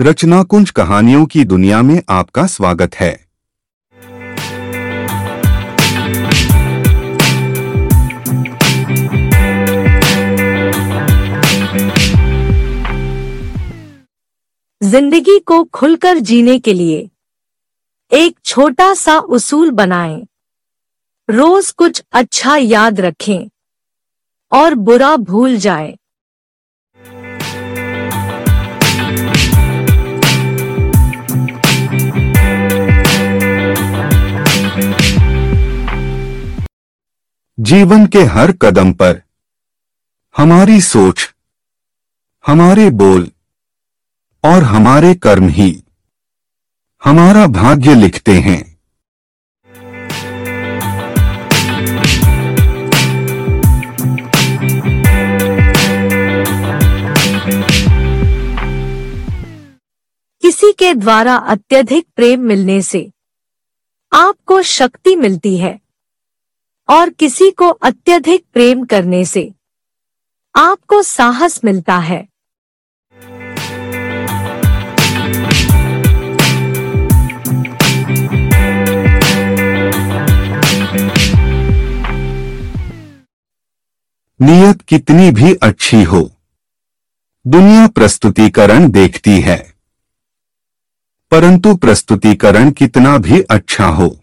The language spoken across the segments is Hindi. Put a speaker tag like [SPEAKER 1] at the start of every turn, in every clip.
[SPEAKER 1] रचना कुंज कहानियों की दुनिया में आपका स्वागत है
[SPEAKER 2] ज़िंदगी को खुलकर जीने के लिए एक छोटा सा उसूल बनाएँ रोज कुछ अच्छा याद रखें और बुरा भूल जाएँ।
[SPEAKER 1] जीवन के हर कदम पर। हमारी सोच, हमारे बोल और हमारे कर्म ही हमारा भाग्य लिखते हैं।
[SPEAKER 2] किसी के द्वारा अत्यधिक प्रेम मिलने से आपको शक्ति मिलती है। और किसी को अत्यधिक प्रेम करने से आपको साहस मिलता है।
[SPEAKER 1] नियत कितनी भी अच्छी हो, दुनिया प्रस्तुतिकरण देखती है, परंतु प्रस्तुतिकरण कितना भी अच्छा हो।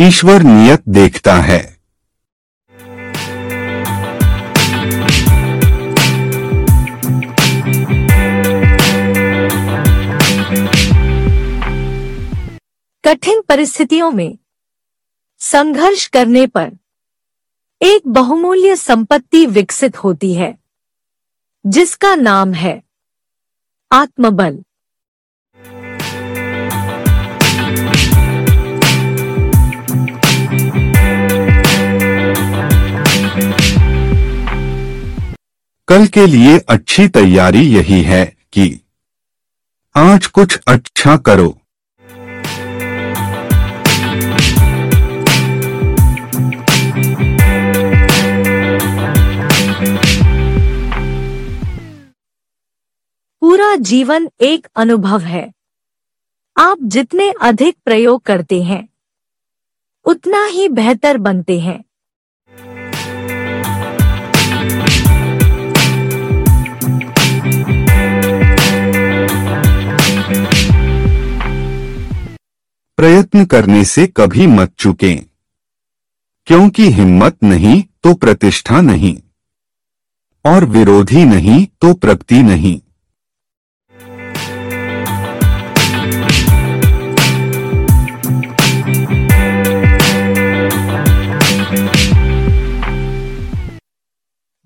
[SPEAKER 1] ईश्वर नियत देखता है।
[SPEAKER 2] कठिन परिस्थितियों में संघर्ष करने पर एक बहुमूल्य संपत्ति विकसित होती है, जिसका नाम है आत्मबल।
[SPEAKER 1] कल के लिए अच्छी तैयारी यही है कि आज कुछ अच्छा करो।
[SPEAKER 2] पूरा जीवन एक अनुभव है। आप जितने अधिक प्रयोग करते हैं, उतना ही बेहतर बनते हैं।
[SPEAKER 1] प्रयत्न करने से कभी मत चुकें। क्योंकि हिम्मत नहीं तो प्रतिष्ठा नहीं। और विरोधी नहीं तो प्रगति नहीं।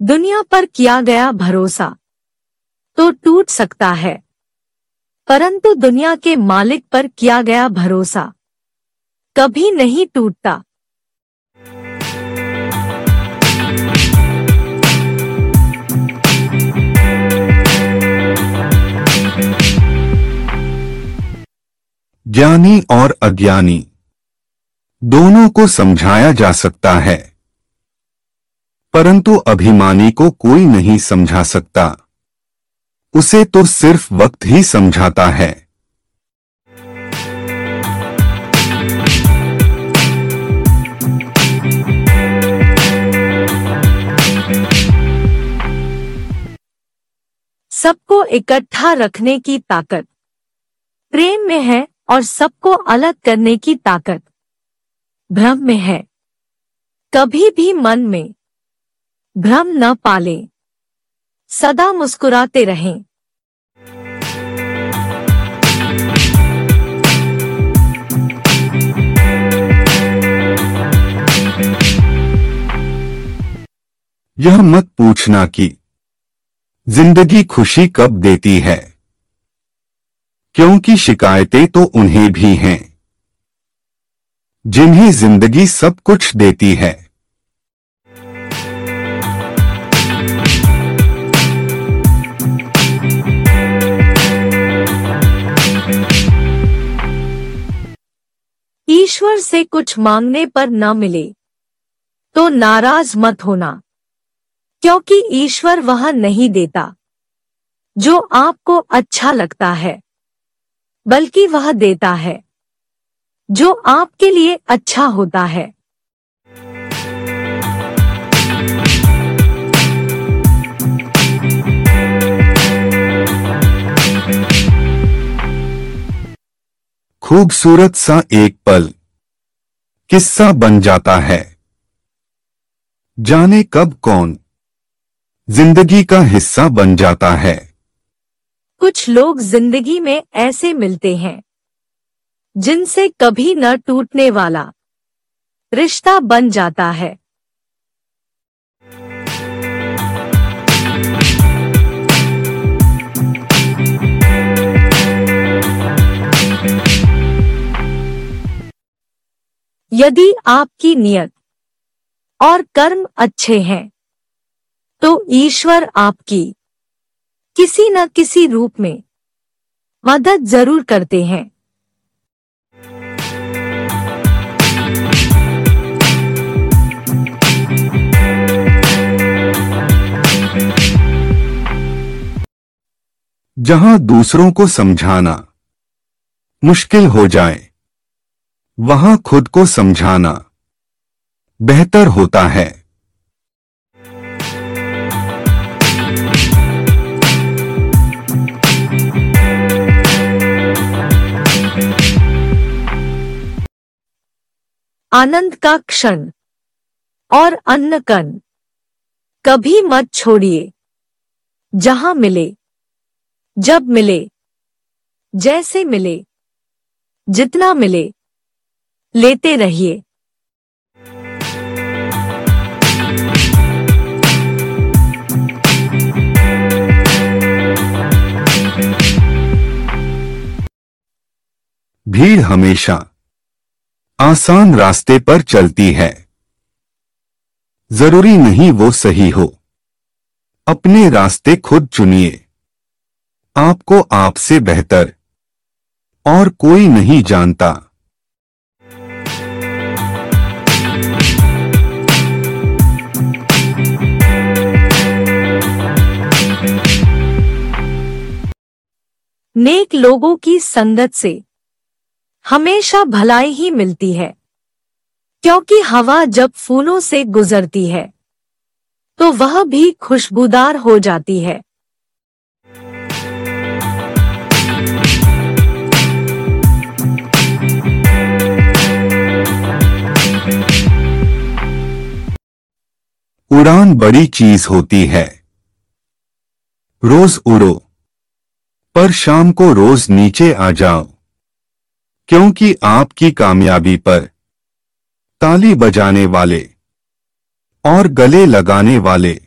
[SPEAKER 2] दुनिया पर किया गया भरोसा तो टूट सकता है। परंतु दुनिया के मालिक पर किया गया भरोसा कभी नहीं टूटता।
[SPEAKER 1] ज्ञानी और अज्ञानी, दोनों को समझाया जा सकता है, परंतु अभिमानी को कोई नहीं समझा सकता। उसे तो सिर्फ़ वक्त ही समझाता है।
[SPEAKER 2] सबको इकट्ठा रखने की ताकत। प्रेम में है और सबको अलग करने की ताकत। भ्रम में है। कभी भी मन में। भ्रम न पाले। सदा मुस्कुराते रहें।
[SPEAKER 1] यह मत पूछना कि ज़िंदगी खुशी कब देती है। क्योंकि शिकायतें तो उन्हें भी हैं। जिन्हें ज़िंदगी सब कुछ देती है।
[SPEAKER 2] ईश्वर से कुछ मांगने पर न मिले। तो नाराज़ मत होना, क्योंकि ईश्वर वह नहीं देता, जो आपको अच्छा लगता है, बल्कि वह देता है, जो आपके लिए अच्छा होता है।
[SPEAKER 1] खूबसूरत सा एक पल। किस्सा बन जाता है। जाने कब कौन ज़िंदगी का हिस्सा बन जाता है।
[SPEAKER 2] कुछ लोग ज़िंदगी में ऐसे मिलते हैं, जिनसे कभी न टूटने वाला रिश्ता बन जाता है। यदि आपकी नियत और कर्म अच्छे हैं तो ईश्वर आपकी किसी न किसी रूप में मदद ज़रूर करते हैं।
[SPEAKER 1] जहाँ दूसरों को समझाना मुश्किल हो जाए वहाँ खुद को समझाना बेहतर होता है।
[SPEAKER 2] आनंद का क्षण और अन्न कन कभी मत छोड़िए। जहाँ मिले, जब मिले, जैसे मिले, जितना मिले। लेते रहिए।
[SPEAKER 1] भीड़ हमेशा आसान रास्ते पर चलती है। ज़रूरी नहीं वो सही हो। अपने रास्ते खुद चुनिए। आपको आपसे बेहतर और कोई नहीं जानता।
[SPEAKER 2] नेक लोगों की संगत से हमेशा भलाई ही मिलती है, क्योंकि हवा जब फूलों से गुजरती है तो वह भी खुशबूदार हो जाती है।
[SPEAKER 1] उड़ान बड़ी चीज़ होती है। रोज उड़ो। पर शाम को रोज नीचे आ जाओ क्योंकि आपकी कामयाबी पर ताली बजाने वाले और गले लगाने वाले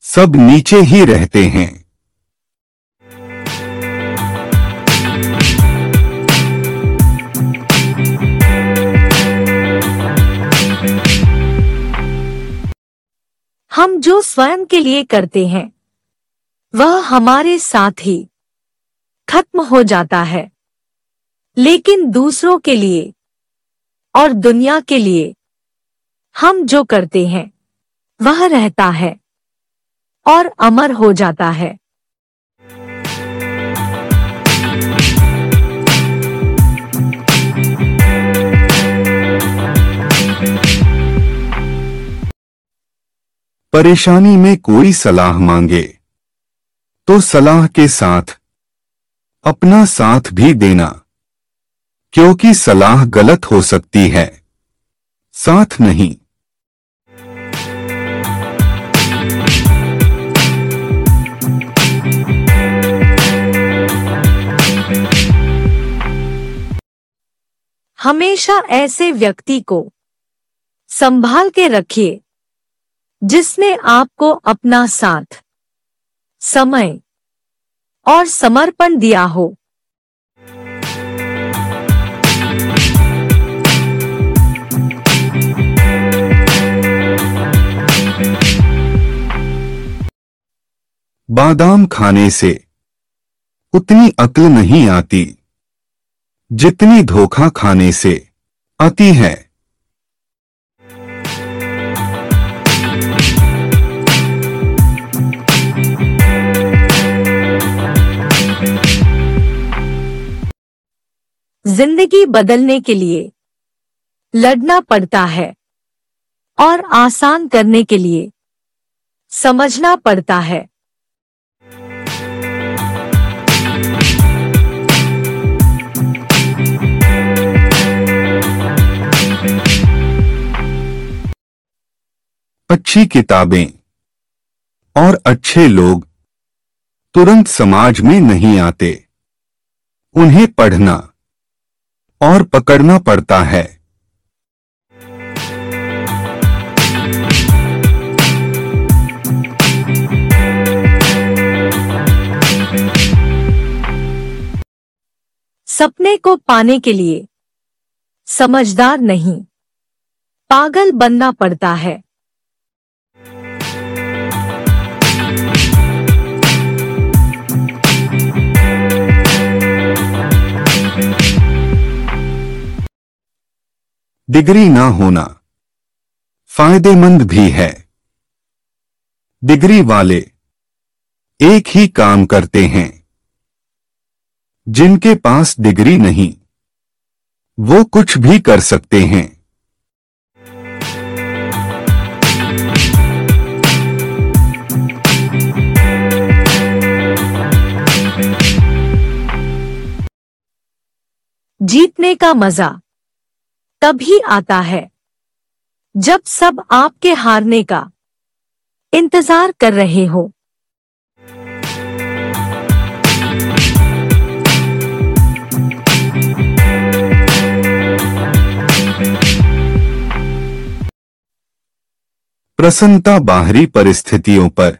[SPEAKER 1] सब नीचे ही रहते हैं।
[SPEAKER 2] हम जो स्वयं के लिए करते हैं वह हमारे साथ ही खत्म हो जाता है। लेकिन दूसरों के लिए और दुनिया के लिए हम जो करते हैं, वह रहता है और अमर हो जाता है।
[SPEAKER 1] परेशानी में कोई सलाह मांगे। तो सलाह के साथ, अपना साथ भी देना, क्योंकि सलाह गलत हो सकती है। साथ नहीं।
[SPEAKER 2] हमेशा ऐसे व्यक्ति को संभाल के रखिए, जिसने आपको अपना साथ समय और समर्पण दिया हो।
[SPEAKER 1] बादाम खाने से उतनी अक्ल नहीं आती, जितनी धोखा खाने से आती है।
[SPEAKER 2] ज़िंदगी बदलने के लिए लड़ना पड़ता है और आसान करने के लिए समझना पड़ता है।
[SPEAKER 1] अच्छी किताबें और अच्छे लोग तुरंत समाज में नहीं आते। उन्हें पढ़ना और पकड़ना पड़ता है।
[SPEAKER 2] सपने को पाने के लिए समझदार नहीं, पागल बनना पड़ता है।
[SPEAKER 1] डिग्री ना होना। फ़ायदेमंद भी है। डिग्री वाले एक ही काम करते हैं। जिनके पास डिग्री नहीं, वो कुछ भी कर सकते हैं।
[SPEAKER 2] जीतने का मज़ा। तभी आता है। जब सब आपके हारने का इंतज़ार कर रहे हो।
[SPEAKER 1] प्रसन्नता बाहरी परिस्थितियों पर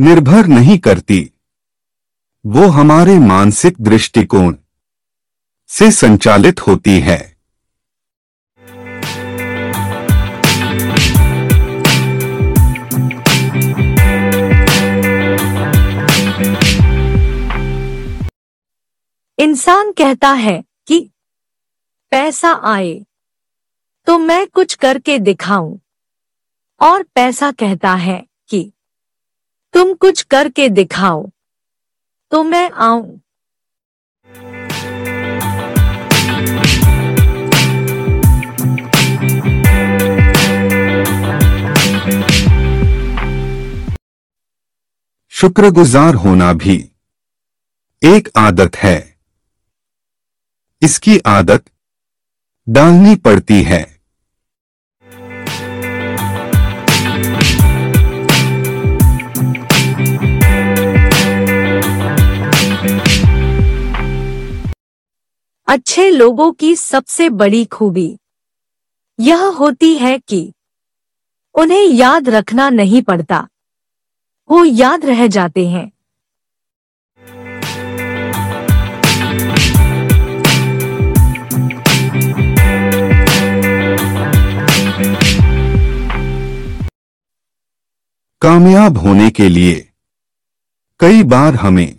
[SPEAKER 1] निर्भर नहीं करती। वो हमारे मानसिक दृष्टिकोण से संचालित होती है।
[SPEAKER 2] इंसान कहता है कि पैसा आए तो मैं कुछ करके दिखाऊँ। और पैसा कहता है कि तुम कुछ करके दिखाओ तो मैं आऊँ।
[SPEAKER 1] शुक्रगुजार होना भी एक आदत है। इसकी आदत डालनी पड़ती है।
[SPEAKER 2] अच्छे लोगों की सबसे बड़ी खूबी यह होती है कि उन्हें याद रखना नहीं पड़ता, वो याद रह जाते हैं।
[SPEAKER 1] कामयाब होने के लिए। कई बार हमें,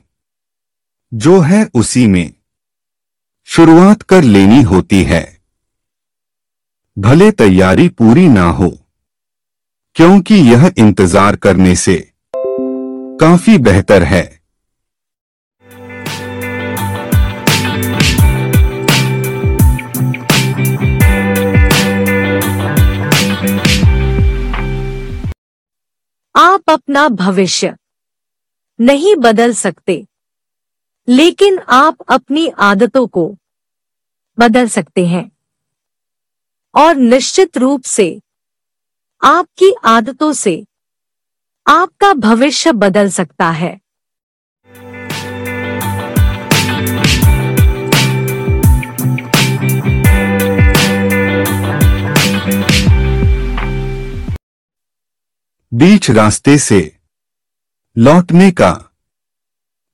[SPEAKER 1] जो है उसी में, शुरुआत कर लेनी होती है। भले तैयारी पूरी ना हो, क्योंकि यह इंतज़ार करने से काफ़ी बेहतर है।
[SPEAKER 2] आप अपना भविष्य नहीं बदल सकते, लेकिन आप अपनी आदतों को बदल सकते हैं। और निश्चित रूप से आपकी आदतों से आपका भविष्य बदल सकता है।
[SPEAKER 1] बीच रास्ते से लौटने का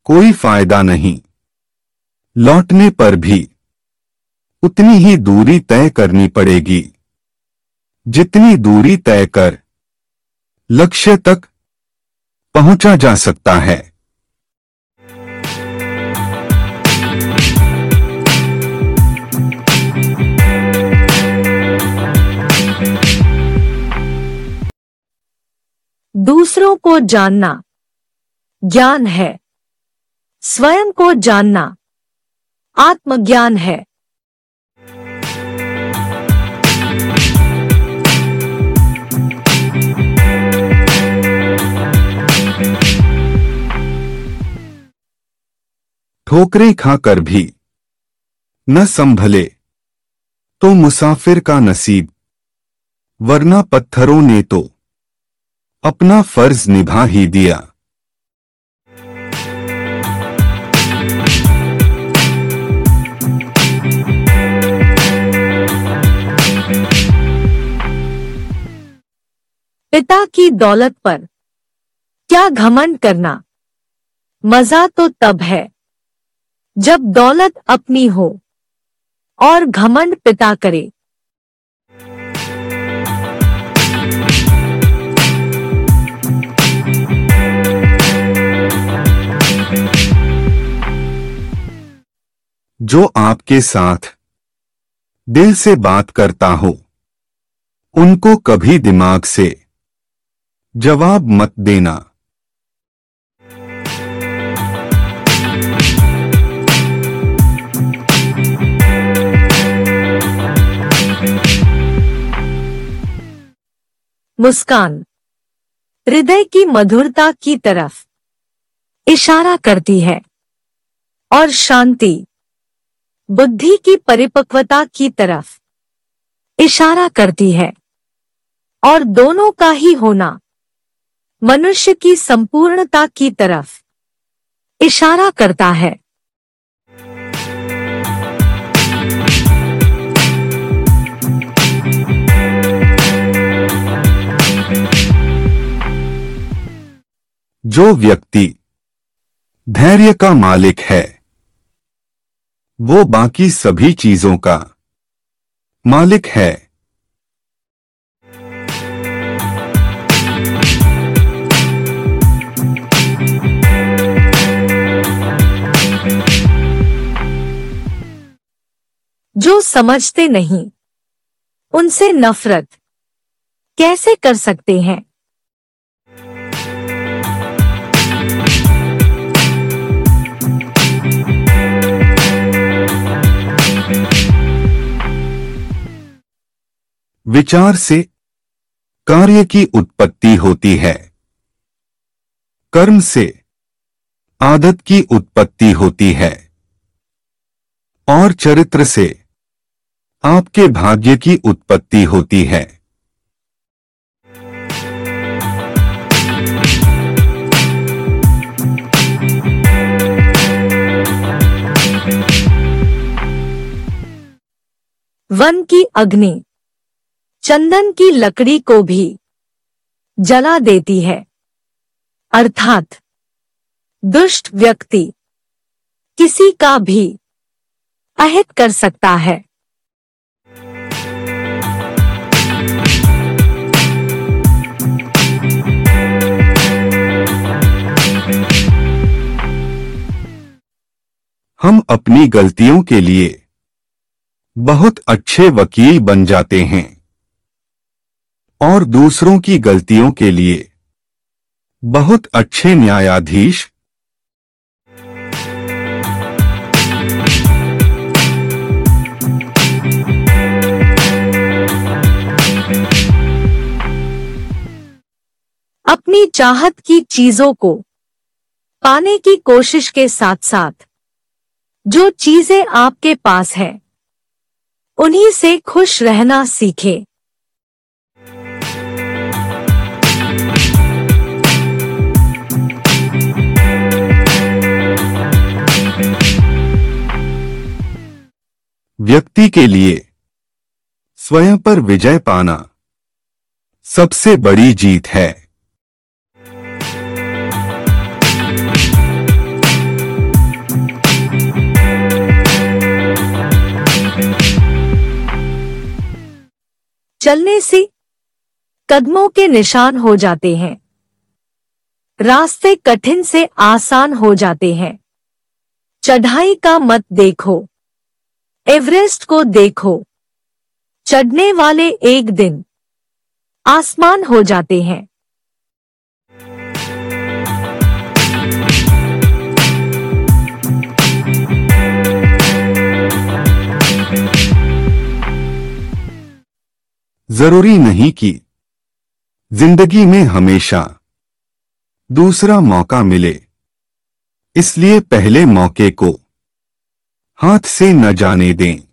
[SPEAKER 1] कोई फ़ायदा नहीं। लौटने पर भी उतनी ही दूरी तय करनी पड़ेगी, जितनी दूरी तय कर लक्ष्य तक पहुँचा जा सकता है।
[SPEAKER 2] को जानना। ज्ञान है। स्वयं को जानना। आत्मज्ञान है।
[SPEAKER 1] ठोकरें खाकर भी न संभले तो मुसाफिर का नसीब, वरना पत्थरों ने तो अपना फ़र्ज़ निभा ही दिया।
[SPEAKER 2] पिता की दौलत पर क्या घमंड करना? मज़ा तो तब है जब दौलत अपनी हो और घमंड पिता करे।
[SPEAKER 1] जो आपके साथ दिल से बात करता हो, उनको कभी दिमाग से जवाब मत देना।
[SPEAKER 2] मुस्कान, हृदय की मधुरता की तरफ़ इशारा करती है और शांति बुद्धि की परिपक्वता की तरफ़ इशारा करती है। और दोनों का ही होना, मनुष्य की संपूर्णता की तरफ़ इशारा करता है।
[SPEAKER 1] जो व्यक्ति धैर्य का मालिक है वो बाकी सभी चीज़ों का मालिक है।
[SPEAKER 2] जो समझते नहीं, उनसे नफरत कैसे कर सकते हैं?
[SPEAKER 1] विचार से कार्य की उत्पत्ति होती है। कर्म से आदत की उत्पत्ति होती है। और चरित्र से आपके भाग्य की उत्पत्ति होती है।
[SPEAKER 2] वन की अग्नि। चंदन की लकड़ी को भी जला देती है। अर्थात, दुष्ट व्यक्ति किसी का भी अहित कर सकता है।
[SPEAKER 1] हम अपनी गलतियों के लिए बहुत अच्छे वकील बन जाते हैं। और दूसरों की गलतियों के लिए। बहुत अच्छे न्यायाधीश।
[SPEAKER 2] अपनी चाहत की चीज़ों को पाने की कोशिश के साथ साथ जो चीज़ें आपके पास है, उन्हीं से खुश रहना सीखे।
[SPEAKER 1] व्यक्ति के लिए स्वयं पर विजय पाना सबसे बड़ी जीत है।
[SPEAKER 2] चलने से कदमों के निशान हो जाते हैं। रास्ते कठिन से आसान हो जाते हैं। चढ़ाई का मत देखो। एवरेस्ट को देखो। चढ़ने वाले एक दिन आसमान हो जाते हैं।
[SPEAKER 1] ज़रूरी नहीं कि ज़िंदगी में हमेशा दूसरा मौका मिले, इसलिए पहले मौके को हाथ से न जाने दें।